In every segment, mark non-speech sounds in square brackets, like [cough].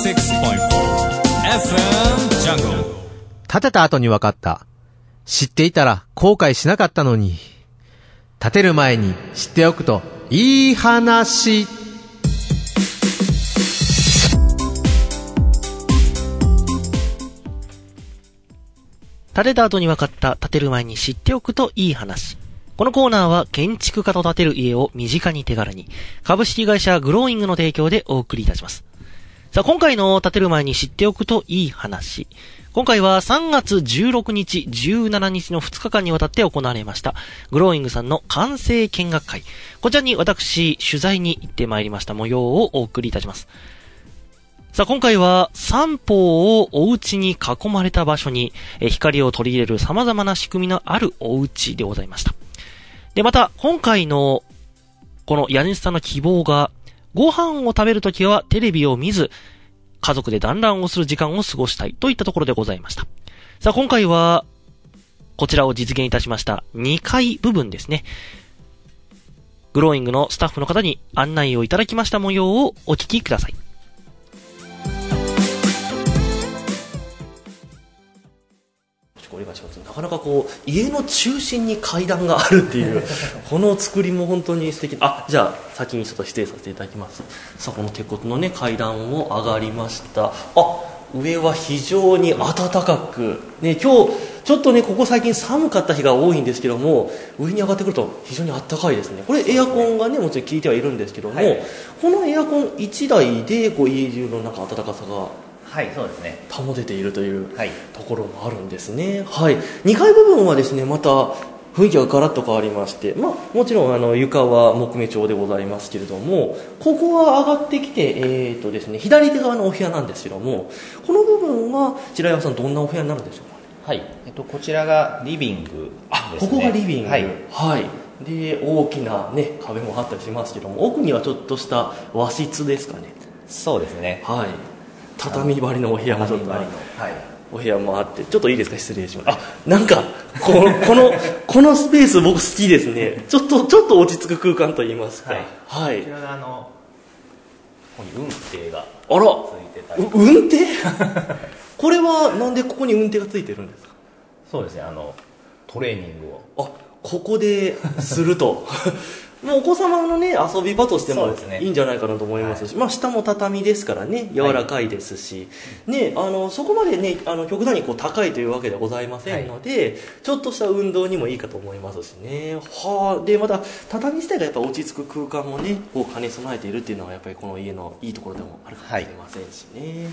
FM Jungle 建てた後に分かった。知っていたら後悔しなかったのに。建てる前に知っておくといい話。建てた後に分かった建てる前に知っておくといい話。このコーナーは建築家と建てる家を身近に手軽に株式会社グローイングの提供でお送りいたします。さあ今回の建てる前に知っておくといい話。今回は3月16日、17日の2日間にわたって行われました、グローイングさんの完成見学会。こちらに私、取材に行ってまいりました模様をお送りいたします。さあ、今回は三方をお家に囲まれた場所に、光を取り入れる様々な仕組みのあるお家でございました。で、また、今回の、この家主さんの希望が、ご飯を食べるときはテレビを見ず、家族で団らんをする時間を過ごしたいといったところでございました。さあ、今回は、こちらを実現いたしました2階部分ですね。グローイングのスタッフの方に案内をいただきました模様をお聞きください。なかなかこう家の中心に階段があるっていう [laughs] この作りも本当に素敵あじゃあ先にちょっと失礼させていただきます。さあこの鉄骨のね階段を上がりました。あ上は非常に暖かく。ね今日ちょっとねここ最近寒かった日が多いんですけども上に上がってくると非常に暖かいですね。これエアコンがねもちろん効いてはいるんですけども、はい。このエアコン1台でこう家中の中暖かさがはい、そうですね。保てているというはいところもあるんですね、はい、2階部分はですねまた雰囲気がガラッと変わりまして、まあ、もちろんあの床は木目調でございますけれどもここは上がってきて、えーとですね、左手側のお部屋なんですけどもこの部分は白山さんどんなお部屋になるんでしょうかね？はい。えっと、こちらがリビングあですね。ここがリビングはい。はいで大きな、ね、壁もあったりしますけども奥にはちょっとした和室ですかねそうですね。はい畳張りのお部屋もちょっとはい。お部屋もあってちょっといいですか？失礼します。あなんかこの [laughs] このこのスペース僕好きですね。ちょっとちょっと落ち着く空間といいますか。はい。はい。こちらがあの、ここに運勢があら。ついてたり。う運転 [laughs] これはなんでここに運転がついてるんですか？そうですね、あの、トレーニングを。あここですると [laughs] もうお子様のね遊び場としてもいいんじゃないかなと思いますし、まあ下も畳ですからね柔らかいですし、ねあのそこまでねあの極端にこう高いというわけではございませんので、ちょっとした運動にもいいかと思いますしね。はあでまた畳自体がやっぱ落ち着く空間もねこう兼ね備えているっていうのはやっぱりこの家のいいところでもあるかもしれませんしね、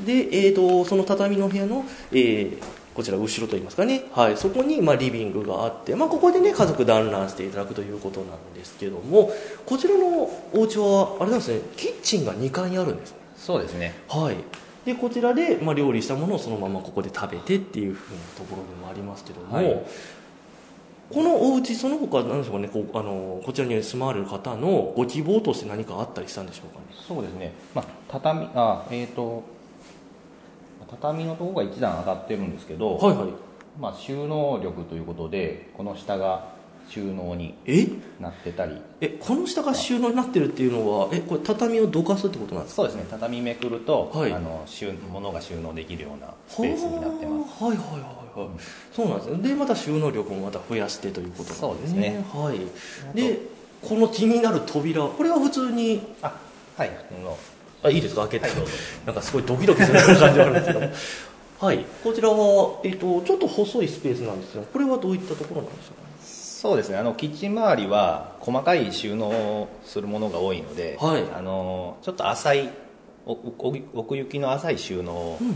で、えー、とその畳の部屋の、えーこちら後ろといいますかね、はい、そこにまあリビングがあって、まあ、ここでね家族団らんしていただくということなんですけどもこちらのお家はあれなんですね。キッチンが2階にあるんですね。そうですね。はい。でこちらで、まあ、料理したものをそのままここで食べてっていうふうなところでもありますけども、はい。このお家その他なんでしょうかねこうあのこちらに住まわれる方のご希望として何かあったりしたんでしょうかね。そうですね。まあ、畳、あ、えっ、と、畳のところが一段上がってるんですけど、はいはい。まあ、収納力ということで、この下が収納にえ？なってたり、えこの下が収納になってるっていうのはえこれ畳をどかすってことなんですか？そうですね。畳めくると、はい。あの収物が収納できるようなスペースになってます。はいはいはいはい、そうなんですねでまた収納力もまた増やしてということなんそうですね。はい。でこの気になる扉これは普通にあはい。普通のあいいですか？開けて、はいなんかすごいドキドキするような感じがあるんですけど。[laughs] はい。こちらは、えっとちょっと細いスペースなんですがこれはどういったところなんでしょうか？ねそうですね。あのキッチン周りは細かい収納をするものが多いので、はい。あのちょっと浅い奥行きの浅い収納を、うんうん。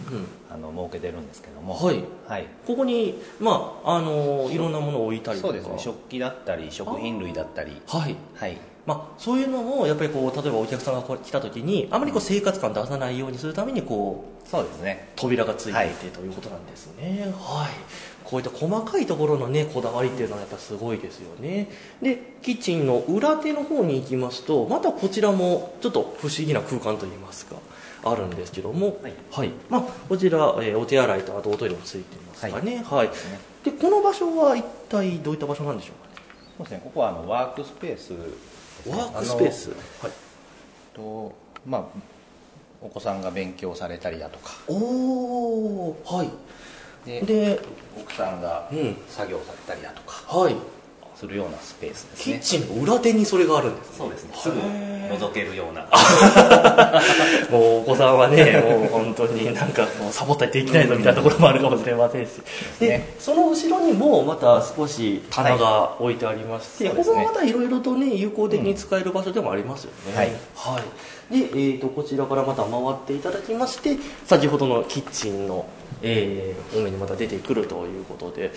あの設けてるんですけども。はい。はい。ここにまああのいろんなものを置いたりとか。そうですね。食器だったり食品類だったり。はい。はいまあ、そういうのもやっぱりこう例えばお客さんが来た時にあまりこう生活感出さないようにするためにこうそうですね。扉がついていて、はいということなんですね。はい。こういった細かいところのねこだわりっていうのはやっぱすごいですよね。でキッチンの裏手の方に行きますとまたこちらもちょっと不思議な空間といいますかあるんですけども。はい。まあ、こちら、えーお手洗いとあとおトイレもついてますかね。はい、ねでこの場所は一体どういった場所なんでしょうかね。そうですね。ここはあのワークスペースワークスペース？はい。とまあお子さんが勉強されたりだとか。おー、はい。でで、奥さんがうん。作業されたりだとか。はい。するようなスペースですね。キッチンの裏手にそれがあるんですね。そうですね。すぐ覗けるような。もうお子さんはね、もう本当になんかもうサボったりできないぞみたいなところもあるかもしれませんし。で、ねその後ろにもまた少し棚が置いてありまして、こはい。そうですねこもまたいろいろとね、有効的に使える場所でもありますよね。はい。はい。で、えーと、こちらからまた回っていただきまして、先ほどのキッチンの、えー、方面にまた出てくるということで、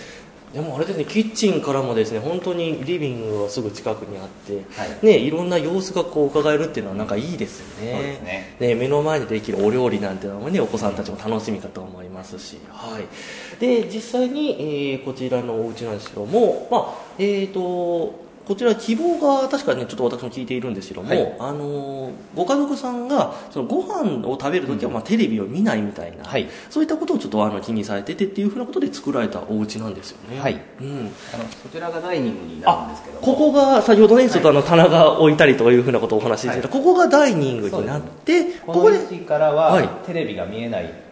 でもあれですね、キッチンからもですね、本当にリビングがすぐ近くにあって、はい。ね、いろんな様子がこう伺えるっていうのはなんかいいですよね。そうですね。ね、目の前でできるお料理なんてのもねお子さんたちも楽しみかと思いますし、はい、で実際に、えーこちらのお家なんですけども、まあえー、とこちら希望が確かねちょっと私も聞いているんですけども、はい。あのーご家族さんがそのご飯を食べるときは、まあ、テレビを見ないみたいな、はい。そういったことをちょっとあの気にされててっていうふうなことで作られたお家なんですよね。はい。うん。あのこちらがダイニングになるんですけども。ここが先ほどねちょっとあの棚が置いたりというふうなことをお話ししてた、はい。ここがダイニングになって、こここでの位置からは、はい。テレビが見えないあ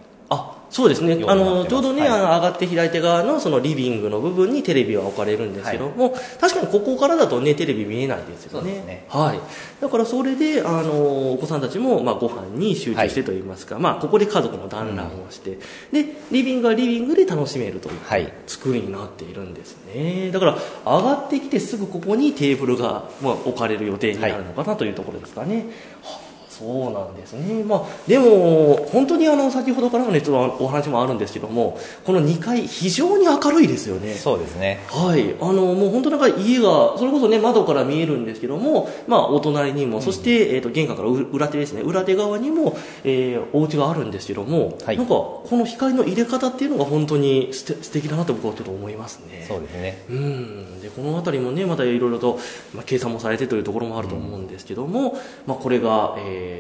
そうですね。あのちょうどね、はい。あの上がって左手側のそのリビングの部分にテレビは置かれるんですけども、確かにここからだとねテレビ見えないですよね。ね。はい、だからそれであのお子さんたちも、まあ、ご飯に集中してといいますか、まあ、ここで家族の団らんをして、でリビングはリビングで楽しめるというはい。作りになっているんですね。だから上がってきてすぐここにテーブルが、まあ、置かれる予定になるのかなというところですかね、はあそうなんですね、まあ、でも本当にあの先ほどからも、ね、ちょっとお話もあるんですけどもこの2階非常に明るいですよね。そうですね。はい、あのもう本当なんか家がそれこそね窓から見えるんですけども、まあ、お隣にも、そして、えー、と玄関からう裏手ですね。裏手側にも、えー、お家があるんですけども、はい。なんかこの光の入れ方っていうのが本当にすて素敵だなと僕はちょっと思いますね。そうですね。うん。でこの辺りもねまたいろいろと、まあ、計算もされてというところもあると思うんですけども、まあ、これが、えー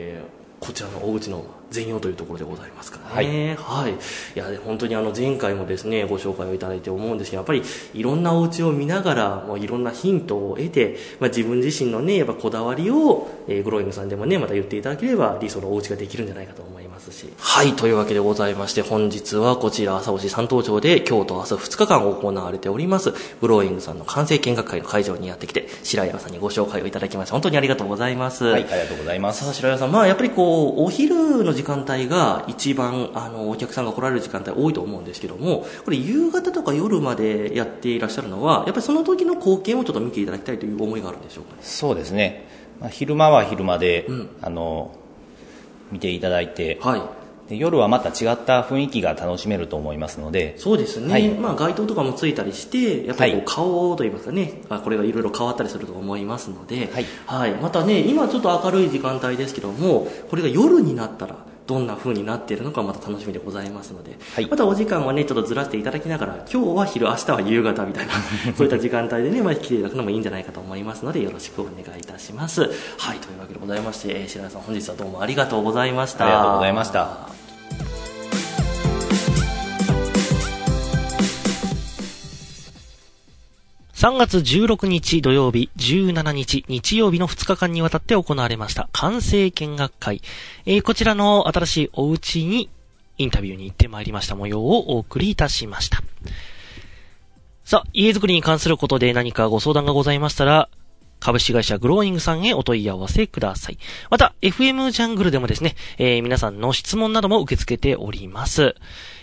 こちらのお家の全容というところでございますからね。はい。い、や、で本当にあの前回もですね、ご紹介をいただいて思うんですけど、やっぱりいろんなお家を見ながら、もういろんなヒントを得て、まあ、自分自身のね、やっぱこだわりを、えーグローイングさんでもね、また言っていただければ理想のお家ができるんじゃないかと思いますし。はい。というわけでございまして、本日はこちら朝押三東町で今日と明日2日間行われております、グローイングさんの完成見学会の会場にやってきて、白岩さんにご紹介をいただきまして、本当にありがとうございます。はいありがとうございます白岩さん、まあ、やっぱりこうお昼の時間帯が一番あのお客さんが来られる時間帯多いと思うんですけどもこれ夕方とか夜までやっていらっしゃるのはやっぱりその時の光景をちょっと見ていただきたいという思いがあるんでしょうかね？そうですね、まあ、昼間は昼間で、うん。あの見ていただいて、はい。で夜はまた違った雰囲気が楽しめると思いますのでそうですね、はい。まあ、街灯とかもついたりしてやっぱりこうはい。顔といいますかね、あこれがいろいろ変わったりすると思いますので、はい。またね今ちょっと明るい時間帯ですけどもこれが夜になったらどんな風になっているのかまた楽しみでございますので、はい。またお時間はねちょっとずらしていただきながら今日は昼明日は夕方みたいなそういった時間帯でね、まあ、来ていただくのもいいんじゃないかと思いますのでよろしくお願いいたします。はいというわけでございまして、えー白井さん本日はどうもありがとうございました。ありがとうございました3月16日土曜日、17日日曜日の2日間にわたって行われました完成見学会。えーこちらの新しいお家にインタビューに行ってまいりました模様をお送りいたしました。さあ、家づくりに関することで何かご相談がございましたら、株式会社グローイングさんへお問い合わせください。また、FM ジャングルでもですね、えー皆さんの質問なども受け付けております。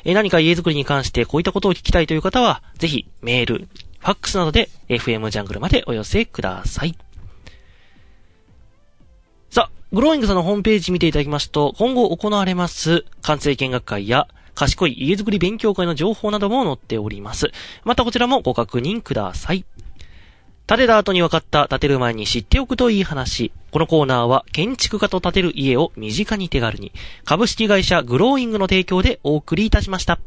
えー何か家づくりに関してこういったことを聞きたいという方は、ぜひメール、ファックスなどで FM ジャングルまでお寄せください。さあ、グローイングさんのホームページ見ていただきますと、今後行われます完成見学会や賢い家づくり勉強会の情報なども載っております。またこちらもご確認ください。建てた後に分かった建てる前に知っておくといい話。このコーナーは建築家と建てる家を身近に手軽に。株式会社グローイングの提供でお送りいたしました。